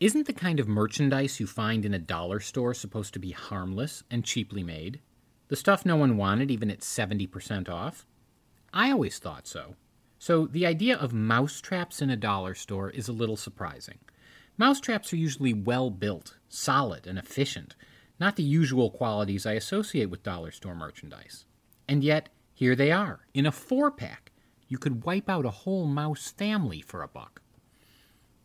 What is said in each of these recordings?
Isn't the kind of merchandise you find in a dollar store supposed to be harmless and cheaply made? The stuff no one wanted, even at 70% off? I always thought so. So the idea of mousetraps in a dollar store is a little surprising. Mousetraps are usually well built, solid, and efficient, not the usual qualities I associate with dollar store merchandise. And yet, here they are, in a four pack. You could wipe out a whole mouse family for a buck.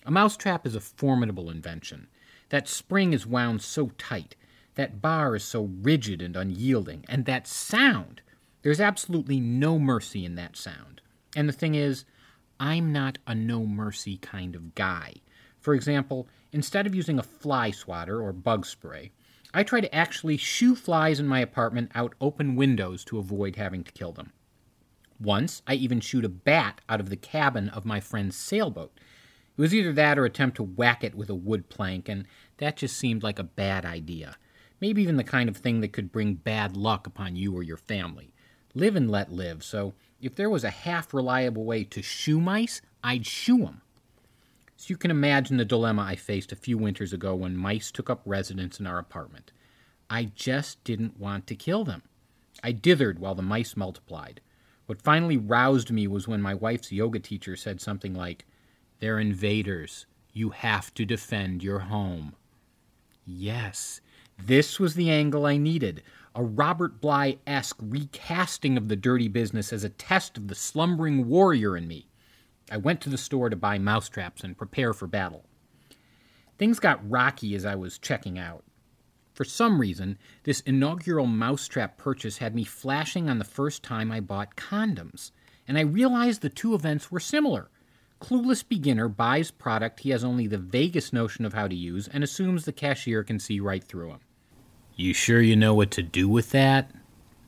A mousetrap is a formidable invention. That spring is wound so tight, that bar is so rigid and unyielding, and that sound! There's absolutely no mercy in that sound. And the thing is, I'm not a no mercy kind of guy. For example, instead of using a fly swatter or bug spray, I try to actually shoo flies in my apartment out open windows to avoid having to kill them. Once, I even shooed a bat out of the cabin of my friend's sailboat. It was either that or attempt to whack it with a wood plank, and that just seemed like a bad idea. Maybe even the kind of thing that could bring bad luck upon you or your family. Live and let live, so if there was a half reliable way to shoo mice, I'd shoo 'em. So you can imagine the dilemma I faced a few winters ago when mice took up residence in our apartment. I just didn't want to kill them. I dithered while the mice multiplied. What finally roused me was when my wife's yoga teacher said something like, They're invaders. You have to defend your home. Yes, this was the angle I needed a Robert Bly esque recasting of the dirty business as a test of the slumbering warrior in me. I went to the store to buy mousetraps and prepare for battle. Things got rocky as I was checking out. For some reason, this inaugural mousetrap purchase had me flashing on the first time I bought condoms, and I realized the two events were similar. Clueless beginner buys product he has only the vaguest notion of how to use and assumes the cashier can see right through him. You sure you know what to do with that?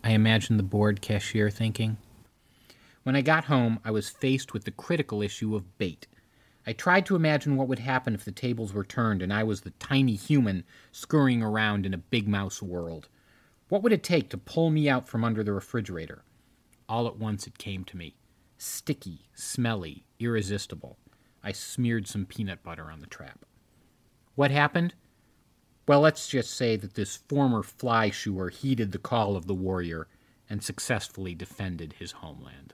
I imagined the bored cashier thinking. When I got home, I was faced with the critical issue of bait. I tried to imagine what would happen if the tables were turned and I was the tiny human scurrying around in a big mouse world. What would it take to pull me out from under the refrigerator? All at once it came to me sticky, smelly, irresistible. I smeared some peanut butter on the trap. What happened? Well, let's just say that this former fly shooer heeded the call of the warrior and successfully defended his homeland.